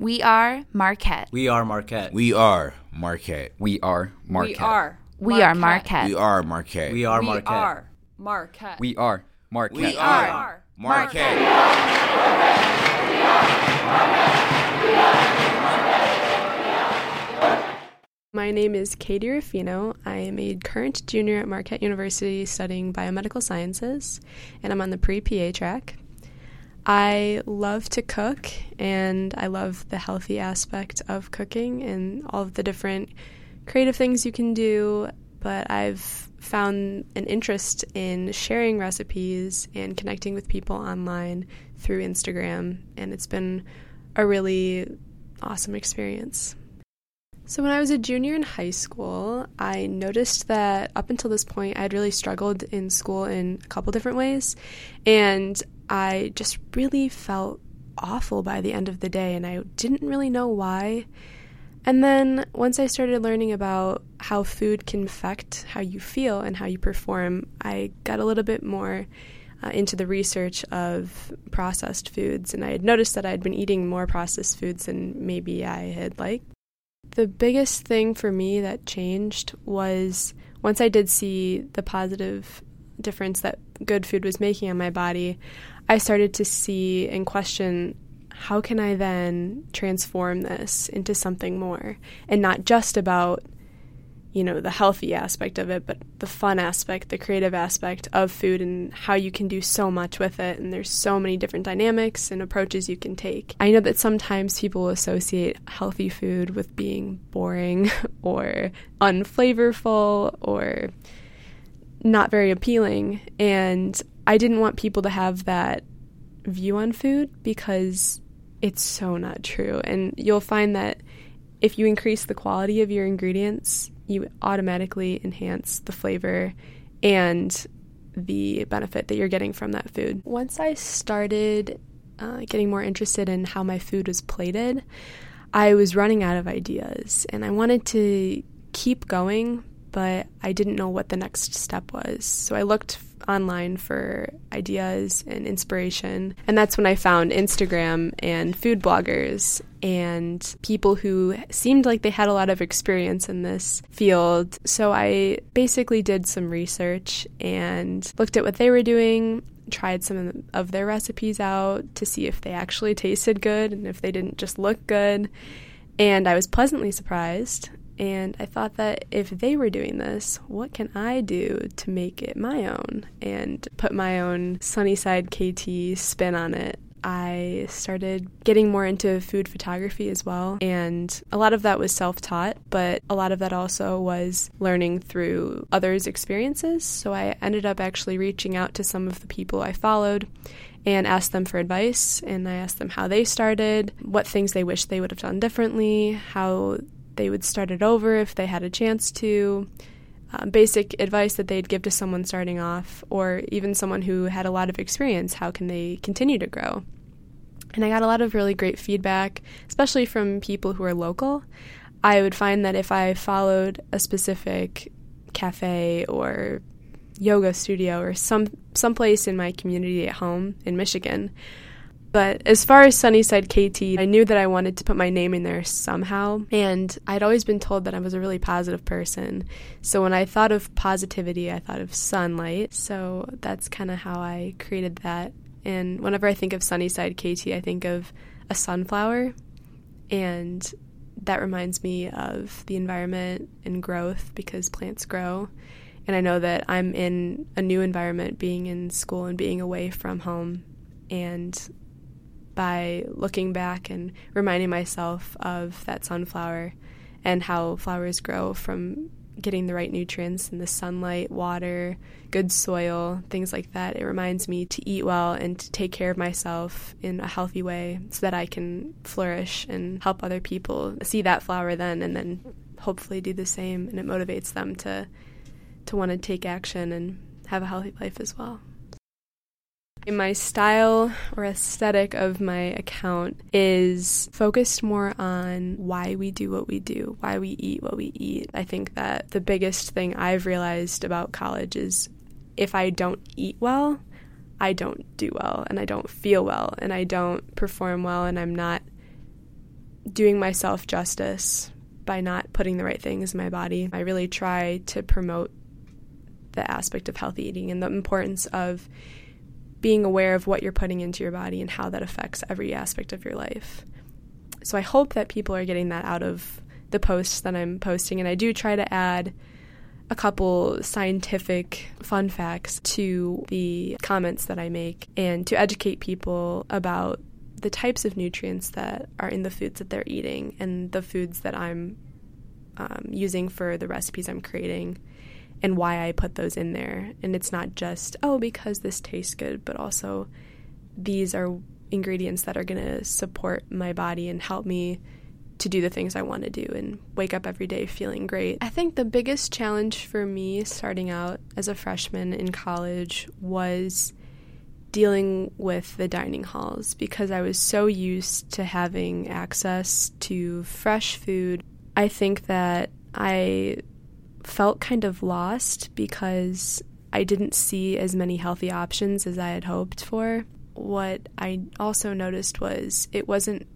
We are Marquette. We are Marquette. We are Marquette. We are Marquette. We are. We are Marquette. We are Marquette. We are We Marquette. are Marquette. We are Marquette. We are are Marquette. My name is Katie Ruffino. I am a current junior at Marquette University studying biomedical sciences, and I'm on the pre PA track. I love to cook, and I love the healthy aspect of cooking and all of the different creative things you can do. But I've found an interest in sharing recipes and connecting with people online through Instagram, and it's been a really awesome experience. So, when I was a junior in high school, I noticed that up until this point, I had really struggled in school in a couple different ways. And I just really felt awful by the end of the day, and I didn't really know why. And then once I started learning about how food can affect how you feel and how you perform, I got a little bit more uh, into the research of processed foods, and I had noticed that I'd been eating more processed foods than maybe I had liked. The biggest thing for me that changed was once I did see the positive difference that good food was making on my body, I started to see and question how can I then transform this into something more? And not just about you know the healthy aspect of it but the fun aspect the creative aspect of food and how you can do so much with it. And there's so many different dynamics and approaches you can take. I know that sometimes people associate healthy food with being boring or unflavorful or not very appealing and i didn't want people to have that view on food because it's so not true and you'll find that if you increase the quality of your ingredients you automatically enhance the flavor and the benefit that you're getting from that food. Once I started uh, getting more interested in how my food was plated, I was running out of ideas and I wanted to keep going, but I didn't know what the next step was. So I looked online for ideas and inspiration. And that's when I found Instagram and food bloggers and people who seemed like they had a lot of experience in this field. So I basically did some research and looked at what they were doing. Tried some of their recipes out to see if they actually tasted good and if they didn't just look good. And I was pleasantly surprised. And I thought that if they were doing this, what can I do to make it my own and put my own Sunnyside KT spin on it? I started getting more into food photography as well. And a lot of that was self taught, but a lot of that also was learning through others' experiences. So I ended up actually reaching out to some of the people I followed and asked them for advice. And I asked them how they started, what things they wish they would have done differently, how they would start it over if they had a chance to. Uh, basic advice that they'd give to someone starting off, or even someone who had a lot of experience. How can they continue to grow? And I got a lot of really great feedback, especially from people who are local. I would find that if I followed a specific cafe or yoga studio or some someplace in my community at home in Michigan, but as far as Sunnyside KT, I knew that I wanted to put my name in there somehow. And I'd always been told that I was a really positive person. So when I thought of positivity, I thought of sunlight. So that's kind of how I created that. And whenever I think of Sunnyside KT, I think of a sunflower. And that reminds me of the environment and growth because plants grow. And I know that I'm in a new environment, being in school and being away from home. And by looking back and reminding myself of that sunflower and how flowers grow from getting the right nutrients and the sunlight, water, good soil, things like that. It reminds me to eat well and to take care of myself in a healthy way so that I can flourish and help other people see that flower then and then hopefully do the same and it motivates them to to want to take action and have a healthy life as well. My style or aesthetic of my account is focused more on why we do what we do, why we eat what we eat. I think that the biggest thing I've realized about college is if I don't eat well, I don't do well and I don't feel well and I don't perform well and I'm not doing myself justice by not putting the right things in my body. I really try to promote the aspect of healthy eating and the importance of being aware of what you're putting into your body and how that affects every aspect of your life. So I hope that people are getting that out of the posts that I'm posting, and I do try to add a couple scientific fun facts to the comments that I make and to educate people about the types of nutrients that are in the foods that they're eating and the foods that I'm um, using for the recipes I'm creating and why I put those in there. And it's not just, oh, because this tastes good, but also these are ingredients that are going to support my body and help me to do the things I want to do and wake up every day feeling great. I think the biggest challenge for me starting out as a freshman in college was dealing with the dining halls because I was so used to having access to fresh food. I think that I felt kind of lost because I didn't see as many healthy options as I had hoped for. What I also noticed was it wasn't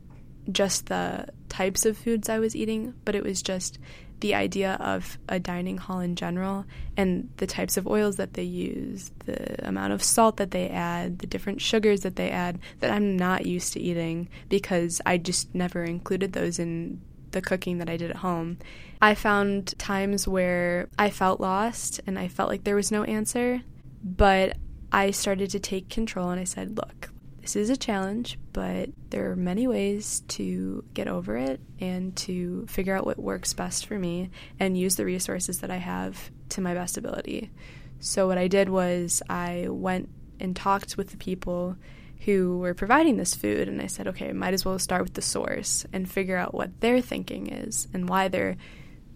just the types of foods I was eating, but it was just the idea of a dining hall in general and the types of oils that they use, the amount of salt that they add, the different sugars that they add that I'm not used to eating because I just never included those in the cooking that I did at home. I found times where I felt lost and I felt like there was no answer, but I started to take control and I said, look, this is a challenge, but there are many ways to get over it and to figure out what works best for me and use the resources that I have to my best ability. So, what I did was I went and talked with the people who were providing this food, and I said, okay, might as well start with the source and figure out what their thinking is and why they're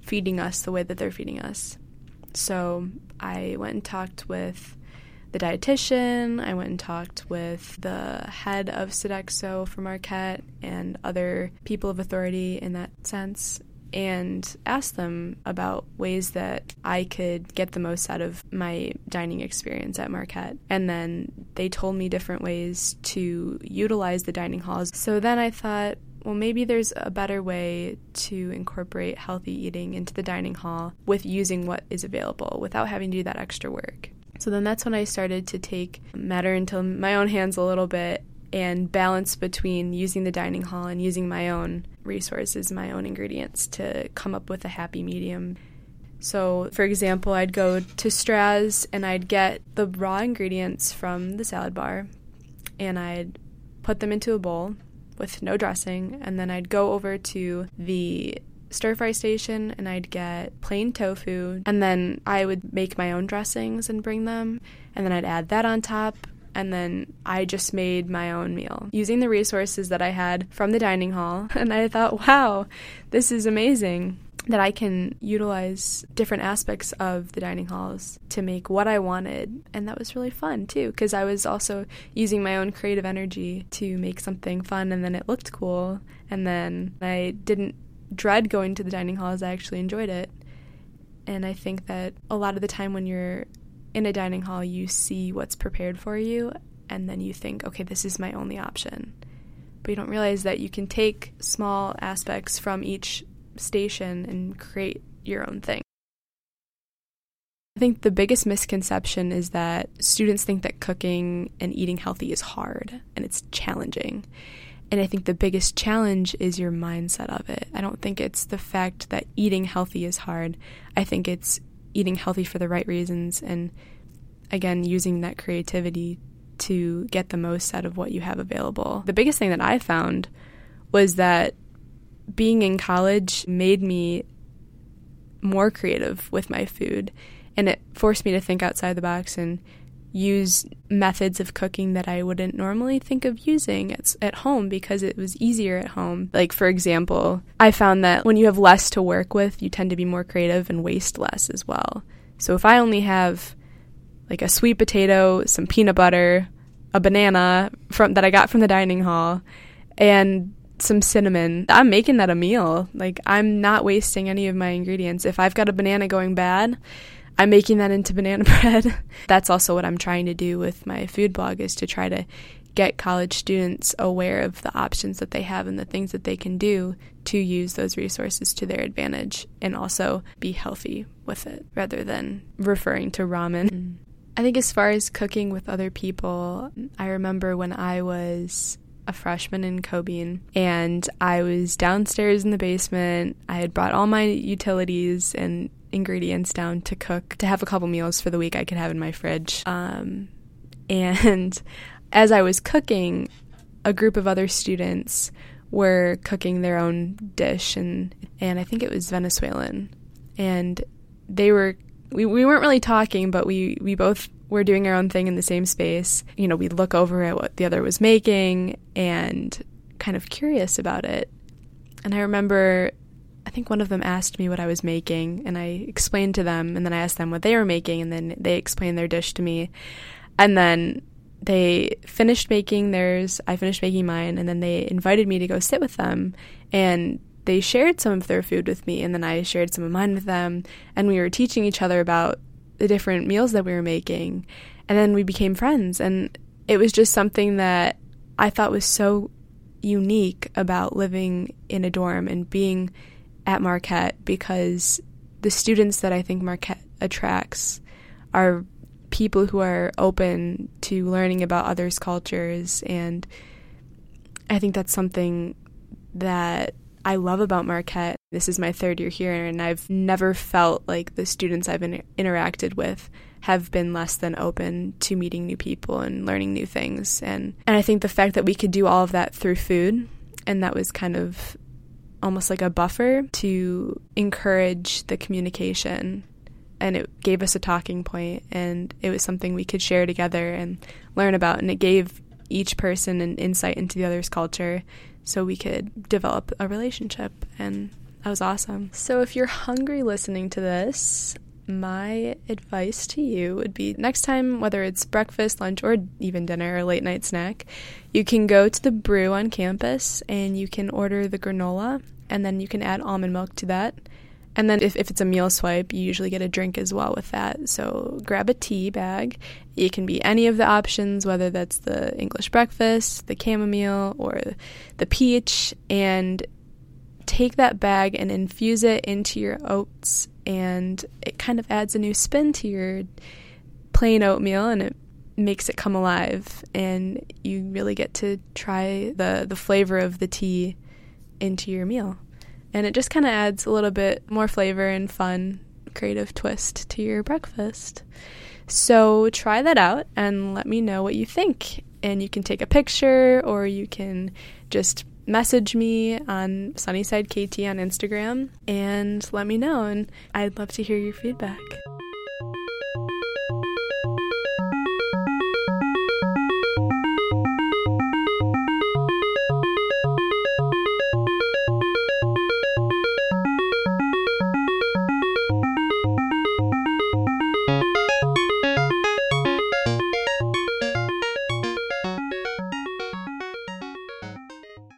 feeding us the way that they're feeding us. So, I went and talked with the dietitian. I went and talked with the head of Sodexo for Marquette and other people of authority in that sense and asked them about ways that I could get the most out of my dining experience at Marquette. And then they told me different ways to utilize the dining halls. So then I thought, well, maybe there's a better way to incorporate healthy eating into the dining hall with using what is available without having to do that extra work. So then that's when I started to take matter into my own hands a little bit and balance between using the dining hall and using my own resources, my own ingredients to come up with a happy medium. So, for example, I'd go to Straz and I'd get the raw ingredients from the salad bar and I'd put them into a bowl with no dressing, and then I'd go over to the stir fry station and I'd get plain tofu. And then I would make my own dressings and bring them. And then I'd add that on top and then I just made my own meal using the resources that I had from the dining hall and I thought wow this is amazing that I can utilize different aspects of the dining halls to make what I wanted. And that was really fun too, because I was also using my own creative energy to make something fun and then it looked cool. And then I didn't dread going to the dining hall as I actually enjoyed it. And I think that a lot of the time when you're in a dining hall, you see what's prepared for you, and then you think, okay, this is my only option. But you don't realize that you can take small aspects from each station and create your own thing. I think the biggest misconception is that students think that cooking and eating healthy is hard and it's challenging. And I think the biggest challenge is your mindset of it. I don't think it's the fact that eating healthy is hard. I think it's eating healthy for the right reasons and, again, using that creativity to get the most out of what you have available. The biggest thing that I found was that being in college made me more creative with my food and it forced me to think outside the box and use methods of cooking that I wouldn't normally think of using at, at home because it was easier at home. Like, for example, I found that when you have less to work with, you tend to be more creative and waste less as well. So if I only have like a sweet potato, some peanut butter, a banana from that I got from the dining hall, and some cinnamon. I'm making that a meal. Like I'm not wasting any of my ingredients. If I've got a banana going bad, I'm making that into banana bread. That's also what I'm trying to do with my food blog is to try to get college students aware of the options that they have and the things that they can do to use those resources to their advantage and also be healthy with it rather than referring to ramen. I think as far as cooking with other people, I remember when I was a freshman in Cobeen and I was downstairs in the basement. I had brought all my utilities and ingredients down to cook to have a couple meals for the week I could have in my fridge. Um, and as I was cooking, a group of other students were cooking their own dish and and I think it was Venezuelan. And they were we, we weren't really talking, but we, we both were doing our own thing in the same space. You know, we'd look over at what the other was making and kind of curious about it. And I remember I think one of them asked me what I was making, and I explained to them, and then I asked them what they were making, and then they explained their dish to me. And then they finished making theirs, I finished making mine, and then they invited me to go sit with them. And they shared some of their food with me, and then I shared some of mine with them. And we were teaching each other about the different meals that we were making. And then we became friends. And it was just something that I thought was so unique about living in a dorm and being at Marquette because the students that I think Marquette attracts are people who are open to learning about others' cultures. And I think that's something that I love about Marquette. This is my third year here, and I've never felt like the students I've in- interacted with have been less than open to meeting new people and learning new things. And, and I think the fact that we could do all of that through food, and that was kind of almost like a buffer to encourage the communication. And it gave us a talking point, and it was something we could share together and learn about. And it gave each person an insight into the other's culture so we could develop a relationship. And that was awesome. So if you're hungry listening to this, my advice to you would be next time, whether it's breakfast, lunch, or even dinner or late night snack, you can go to the brew on campus and you can order the granola, and then you can add almond milk to that. And then if, if it's a meal swipe, you usually get a drink as well with that. So grab a tea bag. It can be any of the options, whether that's the English breakfast, the chamomile, or the peach, and take that bag and infuse it into your oats and it kind of adds a new spin to your plain oatmeal and it makes it come alive and you really get to try the the flavor of the tea into your meal. And it just kind of adds a little bit more flavor and fun creative twist to your breakfast. So try that out and let me know what you think. And you can take a picture or you can just message me on Sunnyside KT on Instagram and let me know. And I'd love to hear your feedback.